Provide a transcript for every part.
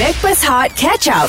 Backpass Hot Catch Up.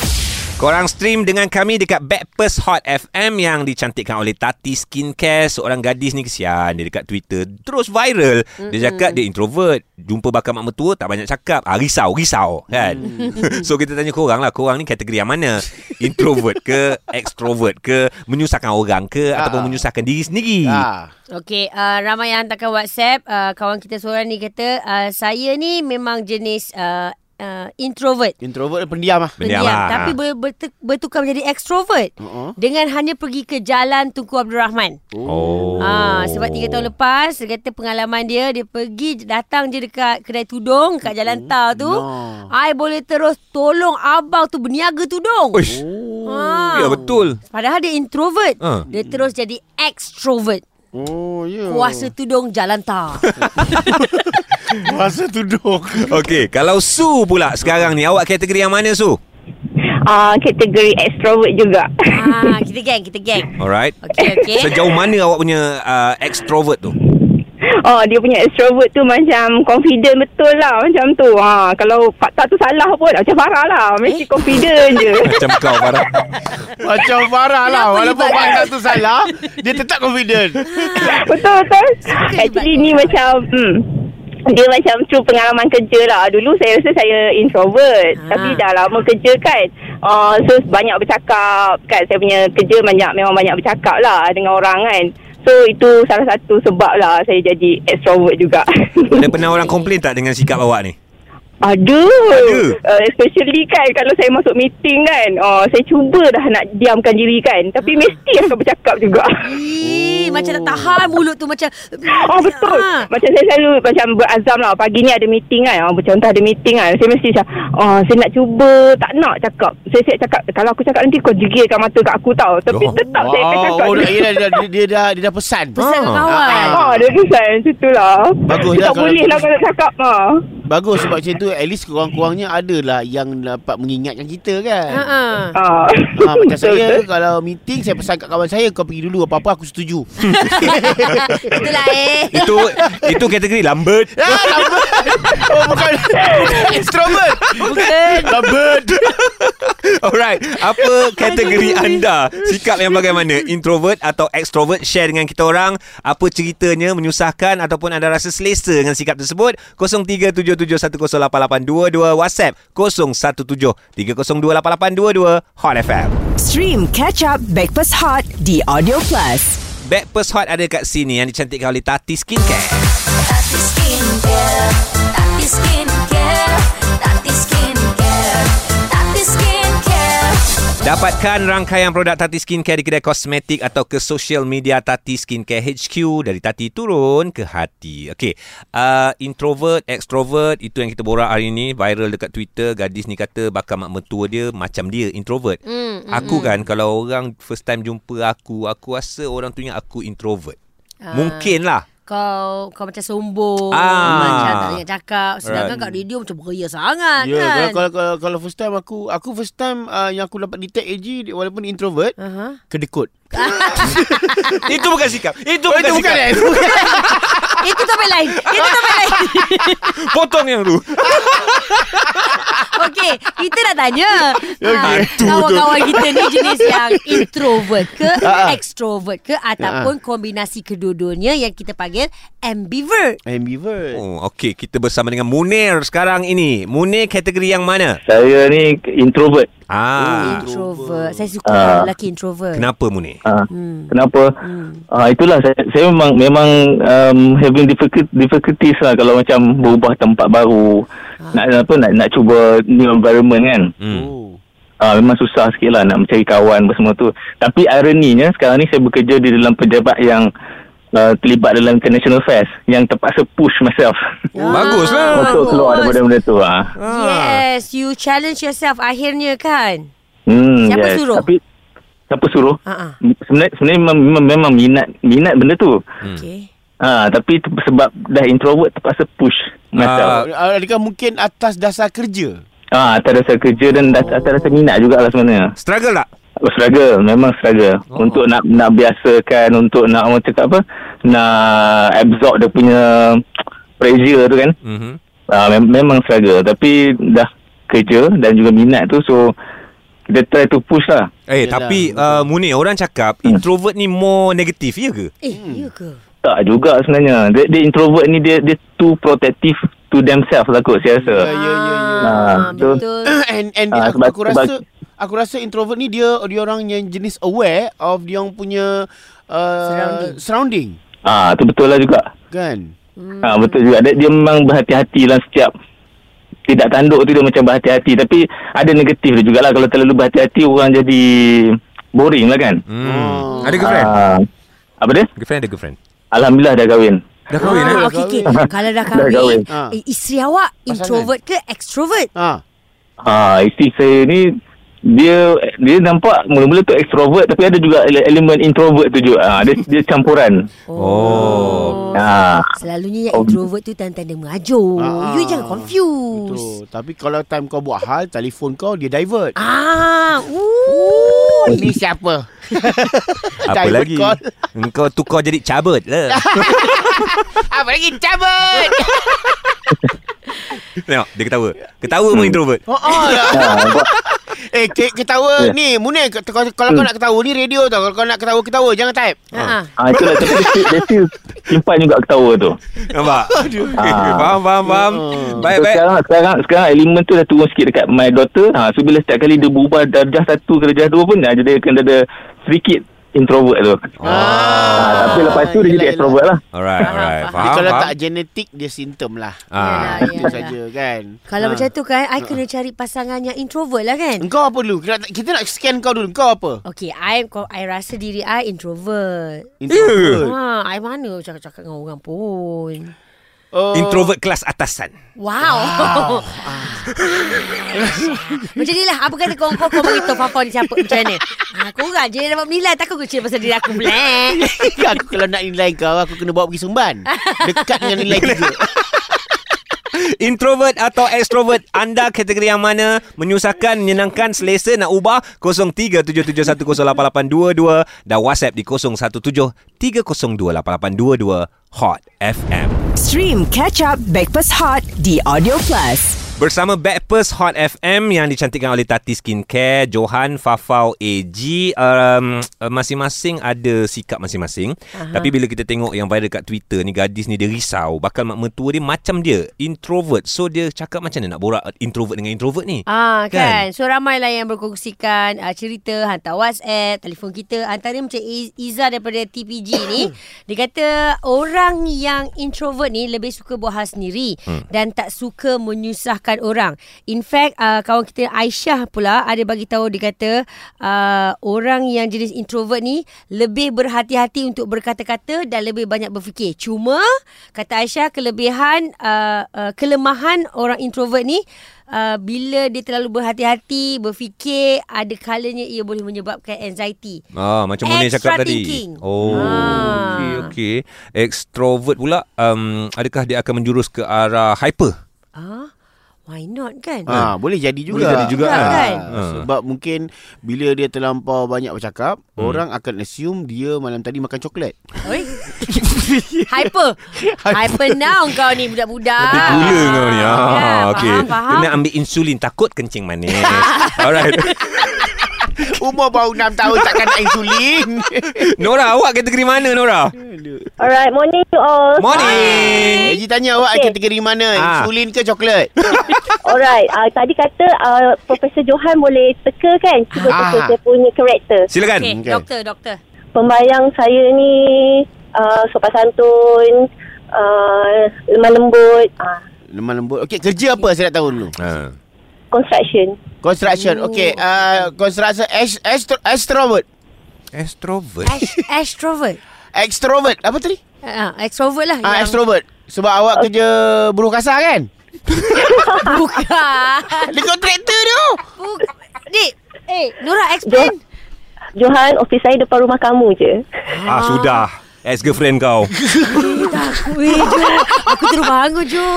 Korang stream dengan kami dekat Backpast Hot FM yang dicantikkan oleh Tati Skincare. Seorang gadis ni kesian. Dia dekat Twitter terus viral. Dia cakap dia introvert. Jumpa bakal mak mertua tak banyak cakap. Ah, risau, risau kan. so kita tanya korang lah. Korang ni kategori yang mana? Introvert ke? Extrovert ke? Menyusahkan orang ke? Ataupun menyusahkan diri sendiri? Ah. Okey, uh, ramai yang hantarkan WhatsApp. Uh, kawan kita seorang ni kata, uh, saya ni memang jenis uh, uh, introvert. Introvert pendiam lah. Pendiam Pendiam, lah. tapi ber, bertukar menjadi extrovert Uh-uh. dengan hanya pergi ke jalan Tunku Abdul Rahman. Oh. Ah, sebab tiga tahun lepas dia kata pengalaman dia dia pergi datang je dekat kedai tudung kat jalan tau tu. no. I boleh terus tolong abang tu berniaga tudung. Uish. Ah. Ya betul. Padahal dia introvert. Ah. Dia terus jadi extrovert. Oh, ya. Kuasa tudung jalan tau. Kuasa tudung. Okey, kalau Su pula sekarang ni awak kategori yang mana Su? uh, kategori extrovert juga. ah, kita geng, kita geng. Alright. Okey, okey. Sejauh mana awak punya uh, extrovert tu? oh, dia punya extrovert tu macam confident betul lah macam tu. Ha, kalau fakta tu salah pun macam Farah lah. Mesti Eh? confident je. Macam kau Farah. Macam Farah lah. Kenapa Walaupun fakta tu salah, dia tetap confident. betul betul. Actually ni macam hmm, dia macam true pengalaman kerja lah. Dulu saya rasa saya introvert. Ha. Tapi dah lama kerja kan. Uh, so banyak bercakap kan. Saya punya kerja banyak memang banyak bercakap lah dengan orang kan. So itu salah satu sebab lah saya jadi extrovert juga. Ada pernah orang komplain tak dengan sikap awak ni? Ada. Ada? Uh, especially kan kalau saya masuk meeting kan. Uh, saya cuba dah nak diamkan diri kan. Tapi mesti akan bercakap juga. Ih, macam tak tahan mulut tu macam Oh betul Ah. Macam saya selalu Macam berazam lah Pagi ni ada meeting kan oh, Contoh ada meeting kan Saya mesti macam oh, Saya nak cuba Tak nak cakap Saya siap cakap Kalau aku cakap nanti Kau jegirkan mata kat aku tau Tapi Oh. tetap saya akan cakap oh, dia, dia, dia, dia, dia, dah, dia dah pesan. Pesan Ah. kawan. Oh dia pesan Macam tu lah Bagus Dia lah Tak kalau boleh lah Kalau cakap ah. Bagus sebab macam tu At least kurang-kurangnya Adalah yang dapat mengingatkan kita kan Ha ah. Ha, macam saya. Kalau meeting Saya pesan kat kawan saya Kau pergi dulu Apa-apa aku setuju Itulah eh. Itu itu kategori lambat. Ah, lambat. Oh bukan Bukan extrovert Bukan. Lambat Alright, apa kategori anda? Sikap yang bagaimana? Introvert atau extrovert? Share dengan kita orang. Apa ceritanya menyusahkan ataupun anda rasa selesa dengan sikap tersebut? 0377108822 WhatsApp 0173028822 Hot FM. Stream Catch Up Backpass Hot di Audio Plus. Backpast Hot ada kat sini yang dicantikkan oleh Tati Skincare. Tati Skincare, Tati Skincare, Dapatkan rangkaian produk Tati Skincare di kedai kosmetik atau ke social media Tati Skincare HQ dari Tati turun ke hati. Okey, uh, introvert, extrovert itu yang kita borak hari ini viral dekat Twitter. Gadis ni kata bakal mak mertua dia macam dia introvert. Hmm, Aku kan kalau orang first time jumpa aku, aku rasa orang tu ingat aku introvert. Ah. Mungkin lah. Kau kau macam sombong Ah. Macam tak banyak cakap Sedangkan Right. kat radio macam beria sangat Ya, kan kalau, kalau, kalau first time aku Aku first time uh, Yang aku dapat detect AG Walaupun introvert uh-huh. Kedekut itu bukan sikap. Itu Oh, bukan itu bukan sikap. eh Itu topik lain Itu topik lain Potong yang tu. Okey Kita nak tanya Okey. ah, Kawan-kawan kita ni Jenis yang introvert ke Ah, ah. Extrovert ke Ataupun kombinasi kedua-duanya Yang kita panggil Ambivert Ambivert Oh, okey, kita bersama dengan Munir sekarang ini. Munir kategori yang mana? Saya ni introvert. Ah, Introvert Saya suka Ah. lelaki introvert kenapa Munir? Ha, Hmm. Kenapa? Hmm. Ha, itulah saya, saya memang memang um, having difficult, difficulties lah kalau macam berubah tempat baru. Nak apa nak nak cuba new environment kan. Hmm. Ha, memang susah sikit lah nak mencari kawan semua tu. Tapi ironinya sekarang ni saya bekerja di dalam pejabat yang uh, terlibat dalam international fest yang terpaksa push myself Baguslah. untuk keluar daripada benda tu. Ha. Yes You challenge yourself Akhirnya kan Hmm, Siapa yes. suruh? Tapi siapa suruh? uh-uh. Sebenarnya, sebenarnya memang, memang, memang minat minat benda tu. Okay Ha, tapi tu, sebab dah introvert terpaksa push. Ah, Adakah mungkin atas dasar kerja Ah, atas dasar kerja dan oh. atas dasar minat jugalah sebenarnya. Struggle tak? Oh, struggle, memang struggle. Oh. Untuk nak nak biasakan, untuk nak orang cakap apa, nak absorb dia punya pressure tu kan. Mhm. Ah, mem- memang struggle. Tapi dah kerja dan juga minat tu so kita try to push lah Eh, Yelah, tapi uh, Munir, orang cakap Hmm. introvert ni more negatif, ya ke? Eh, ya ke? Tak juga sebenarnya dia, dia introvert ni dia dia too protective to themselves lah kot saya rasa Ya, ya, ya, ya. Ah, Ah, betul. betul. and and Ah, aku, sebab- aku rasa sebab- aku rasa introvert ni dia dia orang yang jenis aware of dia orang punya uh, Surrounding. surrounding ah tu betul lah juga kan Hmm. ah betul juga dia, dia memang berhati-hati lah setiap tidak tanduk tu dia macam berhati-hati tapi ada negatif dia jugalah kalau terlalu berhati-hati orang jadi boring lah kan Hmm. Ada girlfriend? ah, apa dia Girlfriend ada girlfriend? Alhamdulillah dah kahwin Dah kahwin, ah, eh? Okey, okey. Kalau dah Dah kahwin. kahwin, Ah. eh, isteri awak Pasangan. introvert ke extrovert? ha Ah, isteri saya ni dia dia nampak mula-mula tu extrovert tapi ada juga ele- elemen introvert tu juga. Ah, dia dia campuran. Oh. Ah. Selalunya yang Oh. introvert tu tanda-tanda mengajuk. Ah, You jangan confuse. betul tapi kalau time kau buat hal telefon kau dia divert Ah, ooh. ini siapa Apa Divert lagi? call. Engkau tukar jadi cabut lah. apa lagi cabut Tengok, dia ketawa. Ketawa pun introvert. oh, oh. Ah, buat- Eh, ke, ketawa Ya. ni, Munir, kalau, kalau kau nak ketawa ni radio tau. Kalau kau nak ketawa, ketawa. Jangan type. Ha. ah itulah tapi dia, still- dia still simpan juga ketawa tu. Nampak? Ah. faham, faham, faham. Oh. Baik, so, baik. sekarang sekarang sekarang elemen tu dah turun sikit dekat my daughter. Ha, so bila setiap kali dia berubah darjah satu ke darjah dua pun ah, dia akan ada sedikit introvert tu. Ah, tapi lepas tu dia yelah, jadi yelah. extrovert lah. Alright, alright. faham. Faham, kalau faham. tak genetik, dia simptom lah. Ah. Itu Yalah. saja kan. Kalau Ah. macam tu kan, I kena cari pasangan yang introvert lah kan? Engkau apa dulu? Kita, kita nak scan kau dulu. Kau apa? Okay, I, kau- I rasa diri I introvert. Introvert. Ha, I mana cakap-cakap dengan orang pun. Oh. Introvert kelas atasan. Wow. macam ni lah. Apa kata kau kau, kau beritahu Fafa ni siapa macam mana? Ha, korang je yang dapat menilai. Takut kau cerita pasal diri aku pula. eh? aku kalau nak nilai kau, aku kena bawa pergi Sumban. Dekat dengan nilai tiga. Introvert atau extrovert Anda kategori yang mana Menyusahkan, menyenangkan, selesa Nak ubah 0377108822 Dan WhatsApp di 0173028822 Hot FM Stream Catch Up Backpass Hot di Audio Plus. Bersama Backpers Hot FM yang dicantikkan oleh Tati Skincare, Johan, Fafau, AG. Um, masing-masing ada sikap masing-masing. Aha. Tapi bila kita tengok yang viral kat Twitter ni, gadis ni dia risau. Bakal mak mertua dia macam dia, introvert. So dia cakap macam mana nak borak introvert dengan introvert ni? Ah Kan? kan. So ramailah yang berkongsikan uh, cerita hantar WhatsApp, telefon kita. Antara macam Iza daripada TPG ni, dia kata orang yang introvert ni lebih suka buat hal sendiri hmm. dan tak suka menyusahkan orang. In fact, uh, kawan kita Aisyah pula ada bagi tahu dia kata uh, orang yang jenis introvert ni lebih berhati-hati untuk berkata-kata dan lebih banyak berfikir. Cuma kata Aisyah kelebihan uh, uh, kelemahan orang introvert ni uh, bila dia terlalu berhati-hati, berfikir, ada kalanya ia boleh menyebabkan anxiety. Ah, macam Extra cakap tadi. thinking. Oh, Ah. okey okey. Extrovert pula um, adakah dia akan menjurus ke arah hyper? Ah, why not kan? Ha, boleh jadi juga. Boleh jadi juga kan? Kan? Ha, Sebab mungkin bila dia terlampau banyak bercakap, Hmm. orang akan assume dia malam tadi makan coklat. Oi. Hyper. Hyper now kau ni budak-budak. Lebih gula kau ni. Ya, Ah, okey. Faham, faham. Kena ambil insulin takut kencing manis. Alright. Umur baru 6 tahun takkan nak insulin. Nora, awak kategori mana Nora? Alright, morning to all. Morning. Eji tanya awak Okey. kategori mana? Ah. Insulin ke coklat? Alright, uh, tadi kata uh, Profesor Johan boleh teka kan? Cuba Ah. teka saya punya karakter. Silakan. Okey, Okay. doktor, doktor. Pembayang saya ni uh, sopan santun, uh, lemah lembut, uh, Lemah lembut. Okey, kerja apa saya nak tahu dulu? Ha. construction. Construction. Oh. Okey, uh, construction extro, extrovert. Extrovert. Ex- extrovert. Extrovert. Apa tadi? Ah, extrovert lah. Ah, yang- extrovert. Sebab awak kerja buruh kasar kan? Bukan. Dia kontraktor tu. Bukan. Dik, eh, Nora explain. Johan, office saya depan rumah kamu je. Ah, sudah. Ex-girlfriend kau. Eh, takut. Eh, Jo. Aku terus bangun, Jo.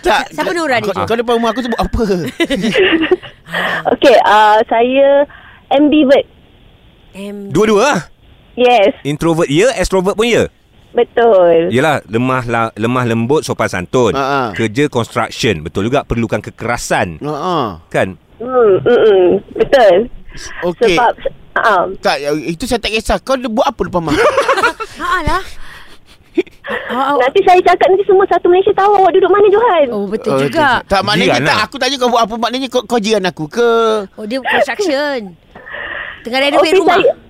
Tak. Siapa Nora ni? Kau, depan rumah aku tu buat apa? Okay, uh, saya ambivert. M. Dua-dua lah. Yes. Introvert ya, extrovert pun ya. Betul. Yelah lemah la, lemah lembut sopan santun. Ha. Kerja construction betul juga perlukan kekerasan. Ah. Kan? Hmm, mm, mm, betul. Okey. Sebab uh, Tak, itu saya tak kisah. Kau dia buat apa depan mak? Ha lah. Ha, nanti saya cakap nanti semua satu Malaysia tahu awak duduk mana Johan. Oh betul juga. Tak maknanya Jiran tak lah. aku tanya kau buat apa maknanya kau, kau jiran aku ke? Oh dia construction. Tengah renovate Office rumah. saya-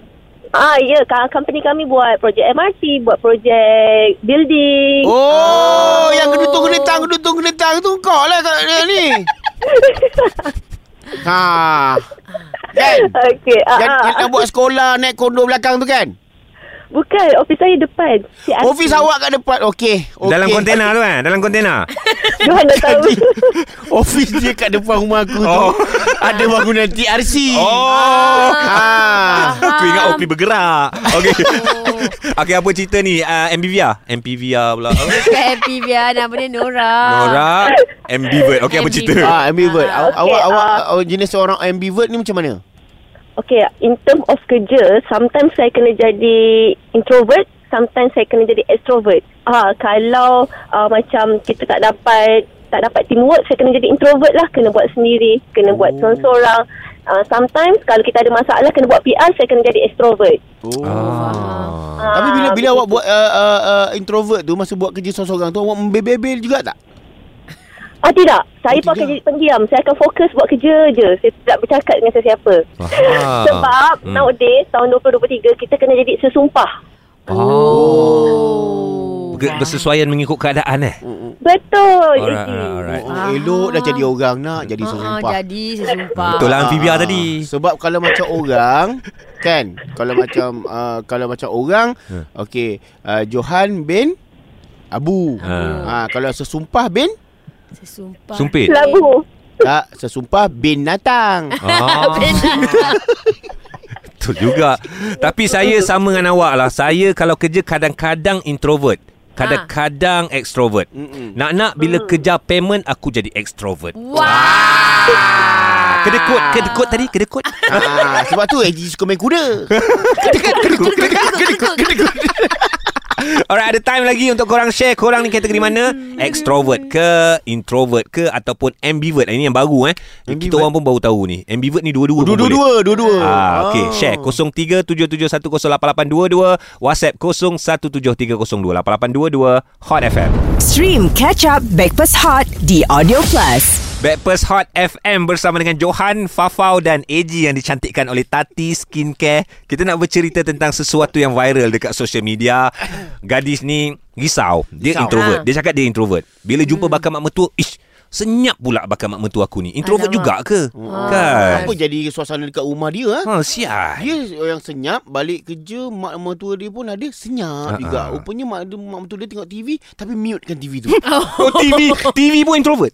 Ah ya, company kami buat projek MRT, buat projek building. Oh, yang gedutung genetang gedutung genetang tu kau lah kat ni. ha. Kan? Okey. Ah, Yang, ah, yang nak buat sekolah naik kondo belakang tu kan? Bukan, office saya depan. CRC. Office awak kat depan. Okey. Okay. Dalam kontena tu kan? Dalam kontena. Johan dah tahu. Office dia kat depan rumah aku tu. Oh. Ada bangunan TRC. Oh. Ha. Aku ingat OP bergerak. Okey. Okey apa cerita ni? Uh, MBVR. MPVR pula. Happy biar nama dia Nora. Nora ambivert. Okey apa cerita? Ah, ambivert. Ah, okey, awak awak ah. awak jenis orang ambivert ni macam mana? Okay, in term of kerja, sometimes saya kena jadi introvert, sometimes saya kena jadi extrovert. Ah, kalau ah, macam kita tak dapat tak dapat teamwork, saya kena jadi introvert lah, kena buat sendiri, kena buat seorang-seorang. Ah, sometimes kalau kita ada masalah kena buat PR, saya kena jadi extrovert. Oh. Ah. Ah, Tapi bila bila begitu. awak buat uh, uh, uh, introvert tu masa buat kerja seorang-seorang tu awak membebel juga tak? Ah tidak, saya Oh, pun akan jadi pendiam. Saya akan fokus buat kerja je. Saya tidak bercakap dengan sesiapa. Faham. Sebab Hmm. nowadays tahun 2023 kita kena jadi sesumpah. Oh. Ber- bersesuaian mengikut keadaan eh. Betul. Alright, alright, alright. Oh, elok dah jadi orang nak jadi Ah, sesumpah. jadi sesumpah. Betul lah amphibia Ah, tadi. Sebab kalau macam orang kan, kalau macam uh, kalau macam orang, Ha. okey, uh, Johan bin Abu. Ha. Ha, kalau sesumpah bin Sesumpah. Sumpit. Lagu. tak sesumpah bin natang. Ah. Betul juga. Tapi saya sama dengan awak lah. Saya kalau kerja kadang-kadang introvert. Kadang-kadang extrovert. Mm-mm. Nak-nak bila kejar payment aku jadi extrovert. Wow. Ah, kedekut, kedekut tadi, kedekut. Ah, sebab tu AG suka main kuda. Alright, ada time lagi untuk korang share korang ni kategori mana? Extrovert ke, introvert ke ataupun ambivert. Ini yang baru eh. Kita Ambivert. orang pun baru tahu ni. Ambivert ni dua-dua. Dua-dua, dua-dua. Ah, okay, share 0377108822 WhatsApp 0173028822 Hot FM. Stream Catch Up Backpass Hot di Audio Plus. Backpast Hot FM bersama dengan Johan, Fafau dan AG yang dicantikkan oleh Tati Skincare. Kita nak bercerita tentang sesuatu yang viral dekat social media. Gadis ni risau. Dia Risau. introvert. Ha. Dia cakap dia introvert. Bila jumpa bakal mak mertua, ish, senyap pula bakal mak mertua aku ni. Introvert Alamak. juga ke? Kan? Apa jadi suasana dekat rumah dia ha? Ha, sial. Dia yang senyap Balik kerja Mak mertua dia pun ada Senyap Ah, juga ah. Rupanya mak, dia, mak mertua dia tengok TV Tapi mute kan TV tu Oh, TV. TV pun introvert.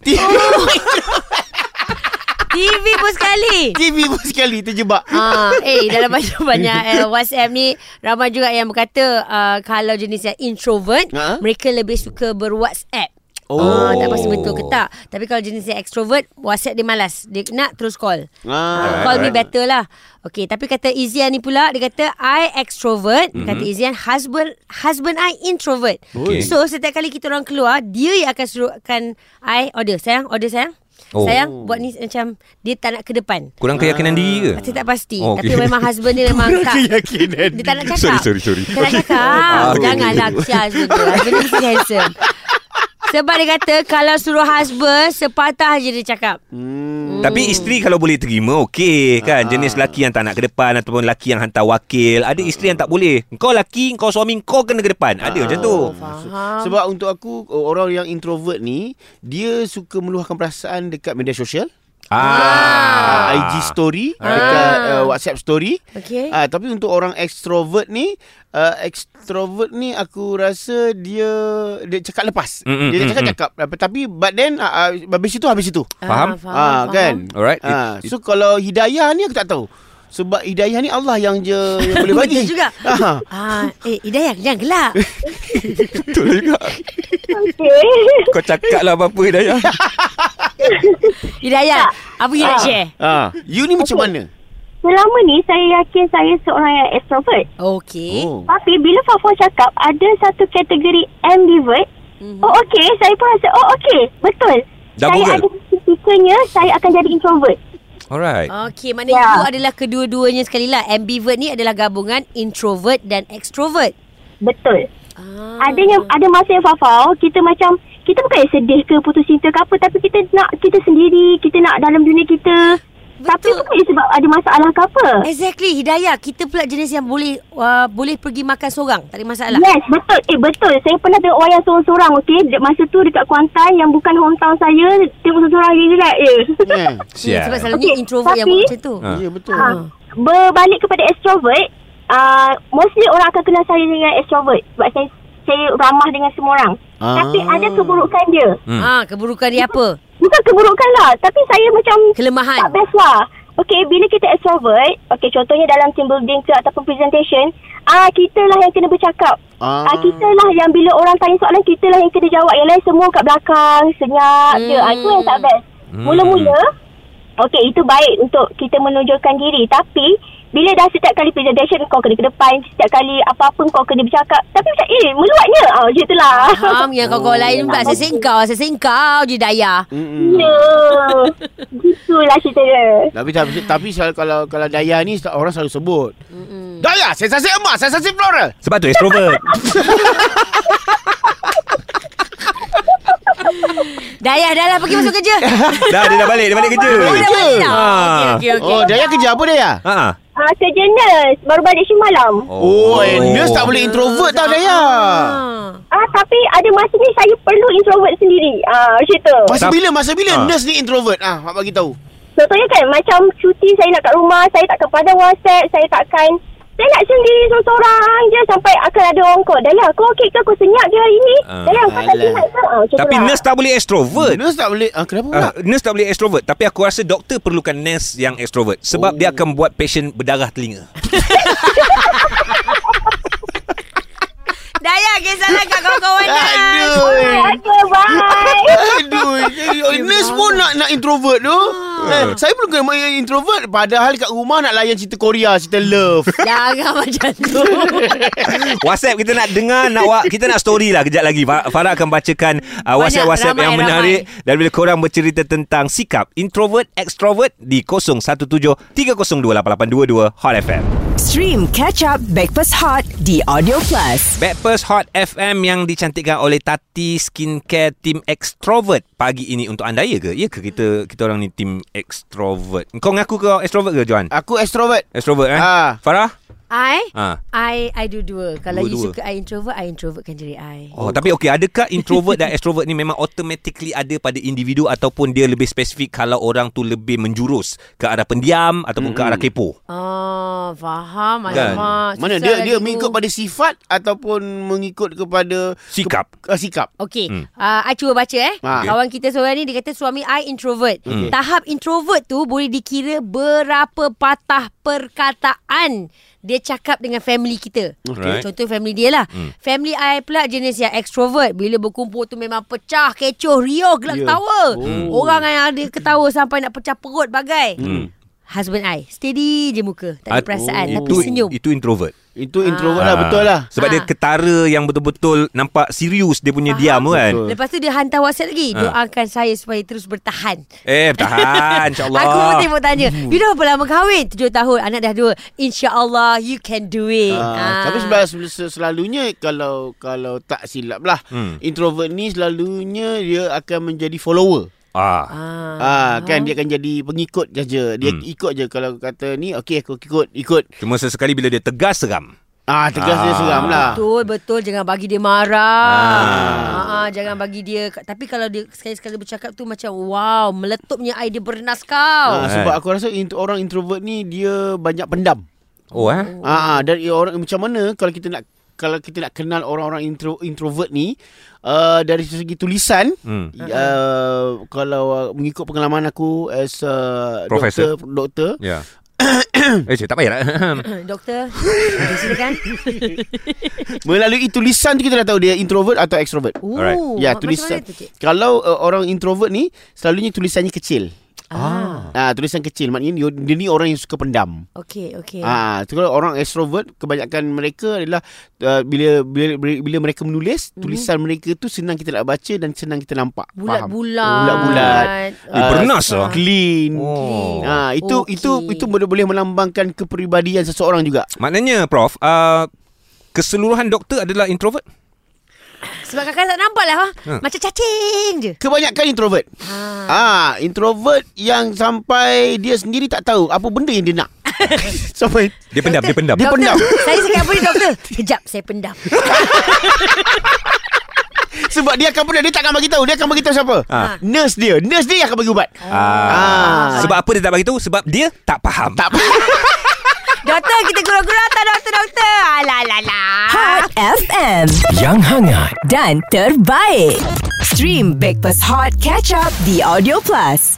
TV pun sekali. TV pun sekali terjebak Ah, eh dalam banyak-banyak eh, WhatsApp ni ramai juga yang berkata uh, kalau jenis yang introvert Ha? mereka lebih suka ber-WhatsApp. Oh. Ah, tak pasti betul ke tak. Tapi kalau jenis yang extrovert, WhatsApp dia malas. Dia nak terus call. ah. Call me better lah. Okay, tapi kata Izian ni pula, dia kata I extrovert. Mhm. Mm-hmm. Kata Izian, husband husband I introvert. Okay. So, setiap kali kita orang keluar, dia yang akan suruhkan I order. Sayang, order sayang. Oh. Sayang, buat ni macam dia tak nak ke depan. Kurang keyakinan diri ke? Saya tak pasti Oh, okey. Tapi memang husband dia memang tak Keyakinan Dia tak nak cakap Sorry, sorry, sorry. Tak nak cakap okey, Janganlah okey. kesian husband dia Husband dia mesti handsome Sebab dia kata Kalau suruh husband Sepatah je dia cakap. Hmm. Tapi isteri kalau boleh terima okey kan? Jenis lelaki yang tak nak ke depan ataupun lelaki yang hantar wakil. Ada isteri yang tak boleh. Kau lelaki kau suami kau kena ke depan. Ada macam tu. Faham. Sebab untuk aku Orang yang introvert ni Dia suka meluahkan perasaan Dekat media sosial ah ah. IG story Dekat uh, WhatsApp story Okay Ah, tapi untuk orang extrovert ni, uh, extrovert ni aku rasa dia dia cakap lepas. Mm, mm, dia mm, cakap mm. cakap. Uh, tapi but then uh, uh, habis itu habis itu. Faham? Ah, kan? Alright. Ah, It- so kalau hidayah ni aku tak tahu. Sebab hidayah ni Allah yang je yang boleh bagi. Betul juga Ah. ah, Eh Hidayah jangan gelak betul juga Okey. kau cakap lah apa-apa Dayah Hidayah Apa you nak share Ah, you ni macam mana? selama ni saya yakin saya seorang yang extrovert. Okey. Oh. Tapi bila Fafo cakap ada satu kategori ambivert, Mhm. oh okey, saya pun rasa, oh okey, betul. Dah saya Google? ada ketikanya saya akan jadi introvert. Alright. Okey, maknanya Ya. itu adalah kedua-duanya sekali lah. Ambivert ni adalah gabungan introvert dan extrovert. Betul. Ah. Adanya ada masa yang Fafau, kita macam kita bukan yang sedih ke putus cinta ke apa tapi kita nak kita sendiri, kita nak dalam dunia kita. Tapi Betul. bukan sebab ada masalah ke apa. Exactly, Hidayah. Kita pula jenis yang boleh uh, boleh pergi makan seorang. Tak ada masalah. Yes, betul. Eh, betul. Saya pernah tengok wayang seorang-seorang, okey. Masa tu dekat Kuantan yang bukan hometown saya, tengok seorang-seorang relax je. Yeah. Hmm, Sial. sebab selalunya Okey, introvert yang tapi- buat macam tu. Ha. Ya, betul. ha. Berbalik kepada extrovert, uh, mostly orang akan kenal saya dengan extrovert. Sebab saya saya ramah dengan semua orang. Ah. Tapi ada keburukan dia. Hmm. Ah, keburukan dia apa? Bukan keburukan lah. Tapi saya macam Kelemahan. tak best lah. Okay, bila kita extrovert, okay, contohnya dalam team building ke ataupun presentation, ah kita lah yang kena bercakap. Ah. Ah. kita lah yang bila orang tanya soalan, kita lah yang kena jawab. Yang lain semua kat belakang, senyap Hmm. je. Ah, itu yang tak best. Hmm. Mula-mula, okay, itu baik untuk kita menunjukkan diri. Tapi, bila dah setiap kali presentation, kau kena ke depan. Setiap kali apa-apa, kau kena bercakap. Tapi macam, eh, meluatnya. Ah, macam itulah. Faham yang kau-kau lain pula Saya kau Saya kau je Daya Mm-mm. Ya. Gitulah cerita dia. Tapi tapi, tapi kalau kalau Daya ni orang selalu sebut. Mm-mm. Daya, sensasi emas, sensasi floral. Sebab tu extrovert. Daya dah lah pergi masuk kerja dah dia dah balik, dia balik kerja. Oh dah balik dah Ah. Okey okey Oh, Daya kerja apa Daya? Ha. Ah, kerja nurse. Baru balik shift malam. Oh, eh, nurse tak boleh introvert tau Daya. Ah. Ah, tapi ada masanya saya perlu introvert sendiri. Ah, macam tu. Masa bila masa bila Ah. nurse ni introvert? Ah, mak bagi tahu. Contohnya kan, macam cuti saya nak kat rumah, saya takkan pada WhatsApp, saya takkan... Saya nak sendiri seorang-seorang je sampai ada orang call. Dahlia, kau okey ke? Kau senyap je hari ni? Ah. Dahlia, kau tak sihat ke? Tapi lah. nurse tak boleh extrovert. Nurse tak boleh. Ah, kenapa pula? Uh, nurse tak boleh extrovert Tapi aku rasa doktor perlukan nurse yang extrovert Sebab Oh. dia akan buat patient berdarah telinga Daya kisahlah kat kawan-kawan. Aduh. Okay, bye. Aduh, eh, nurse pun nak nak introvert tu. Eh, saya belum kena main introvert padahal kat rumah nak layan cerita Korea, cerita love. Jangan macam tu WhatsApp kita nak dengar nak wa- Kita nak story lah Kejap lagi Fa- Farah akan bacakan uh, WhatsApp-WhatsApp ramai, yang ramai. menarik Dan bila korang bercerita tentang Sikap introvert Extrovert Di 017-302-8822 Hot FM Stream Catch Up Backpass Hot di Audio Plus. Backpast Hot FM yang dicantikkan oleh Tati Skincare Team Extrovert pagi ini untuk anda ya ke? Ya ke kita kita orang ni team extrovert? Kau ngaku kau extrovert ke Johan? Aku extrovert. Extrovert eh? Ah. Farah? I Ah. I I dua-dua Kalau you Dua-dua. suka I introvert I introvertkan diri I Oh, tapi okey, adakah introvert dan extrovert ni memang automatically ada pada individu ataupun dia lebih spesifik kalau orang tu lebih menjurus ke arah pendiam ataupun ke arah kepo? Oh Faham Kan? Alamak Mana susah dia lah dia tu. mengikut pada sifat ataupun mengikut kepada Sikap. Ke, uh, sikap. Okey, Hmm. uh, I cuba baca eh. Ah. Kawan kita seorang ni dia kata suami I introvert. Hmm. Tahap introvert tu boleh dikira berapa patah perkataan dia cakap dengan family kita. Alright. Contoh family dia lah. Hmm. Family I pula jenis yang extrovert. Bila berkumpul tu memang pecah, kecoh, riuh, gelak Ya. ketawa. Oh. Orang yang ada ketawa sampai nak pecah perut bagai. Hmm. Husband I steady je muka, tak ada At- perasaan oh. tapi itu, senyum. Itu introvert. Itu introvert lah Ah. betul lah. Sebab dia Ah. ketara yang betul-betul nampak serius dia punya Faham. diam kan. Betul. Lepas tu dia hantar WhatsApp lagi. Ah. Doakan saya supaya terus bertahan. Eh, tahan insya-Allah. Aku pun tengok tanya You dah berapa lama kahwin 7 tahun Anak dah dua InsyaAllah You can do it Ah, Ah. Tapi sel- selalunya kalau kalau tak silap lah Hmm. introvert ni selalunya dia akan menjadi follower. Ah. Ah. Ah kan dia akan jadi pengikut saja. Dia Hmm. ikut je kalau kata ni okey aku ikut ikut. Cuma sesekali bila dia tegas seram. Ah tegas dia Ah. seram lah. Betul betul Jangan bagi dia marah Ah. ah. Ah, Jangan bagi dia Tapi kalau dia sekali-sekali bercakap tu Macam wow Meletupnya air dia bernas kau Ah, sebab aku rasa int- orang introvert ni dia banyak pendam. Oh eh? Ah, ah dan ia orang macam mana kalau kita nak kalau kita nak kenal orang-orang intro, introvert ni uh, dari segi tulisan Hmm. uh, kalau uh, mengikut pengalaman aku as uh, Profesor. doktor doktor Ya. eh, cik, tak payah lah. Doktor Silakan melalui tulisan tu kita dah tahu dia introvert atau extrovert. Ooh. Ya, tulisan. Macam mana tu cik? Kalau uh, orang introvert ni selalunya tulisannya kecil. Ah. Ah, tulisan kecil maknanya dia, dia ni orang yang suka pendam. Okey, okey. Ah, tu kalau orang extrovert kebanyakan mereka adalah uh, bila, bila bila mereka menulis, Mhm. tulisan mereka tu senang kita nak baca dan senang kita nampak. Faham? Bulat-bulat. Bulat-bulat. Eh, bernas lah. Clean. Oh. Ah, itu Okey. itu itu boleh boleh melambangkan kepribadian seseorang juga. Maknanya Prof uh, Keseluruhan doktor adalah introvert Sebab kakak tak nampak lah. Ha? Ha. Macam cacing je. Kebanyakan introvert. Ha. Ah, introvert yang sampai dia sendiri tak tahu apa benda yang dia nak. sampai Dia pendam Dia pendam Dia pendam. Saya cakap apa ni doktor? Kejap, saya pendam. sebab dia akan pendam dia tak akan bagi tahu. Dia akan bagi tahu siapa? Ah. Nurse dia. Nurse dia yang akan bagi ubat. Ah. Ah. Sebab apa dia tak bagi tahu? Sebab dia tak faham. Tak doktor, kita gurau-gurau tak doktor-doktor? Alah, alah, alah. Hot FM Yang hangat dan terbaik. Stream Breakfast Hot Catch Up di Audio Plus.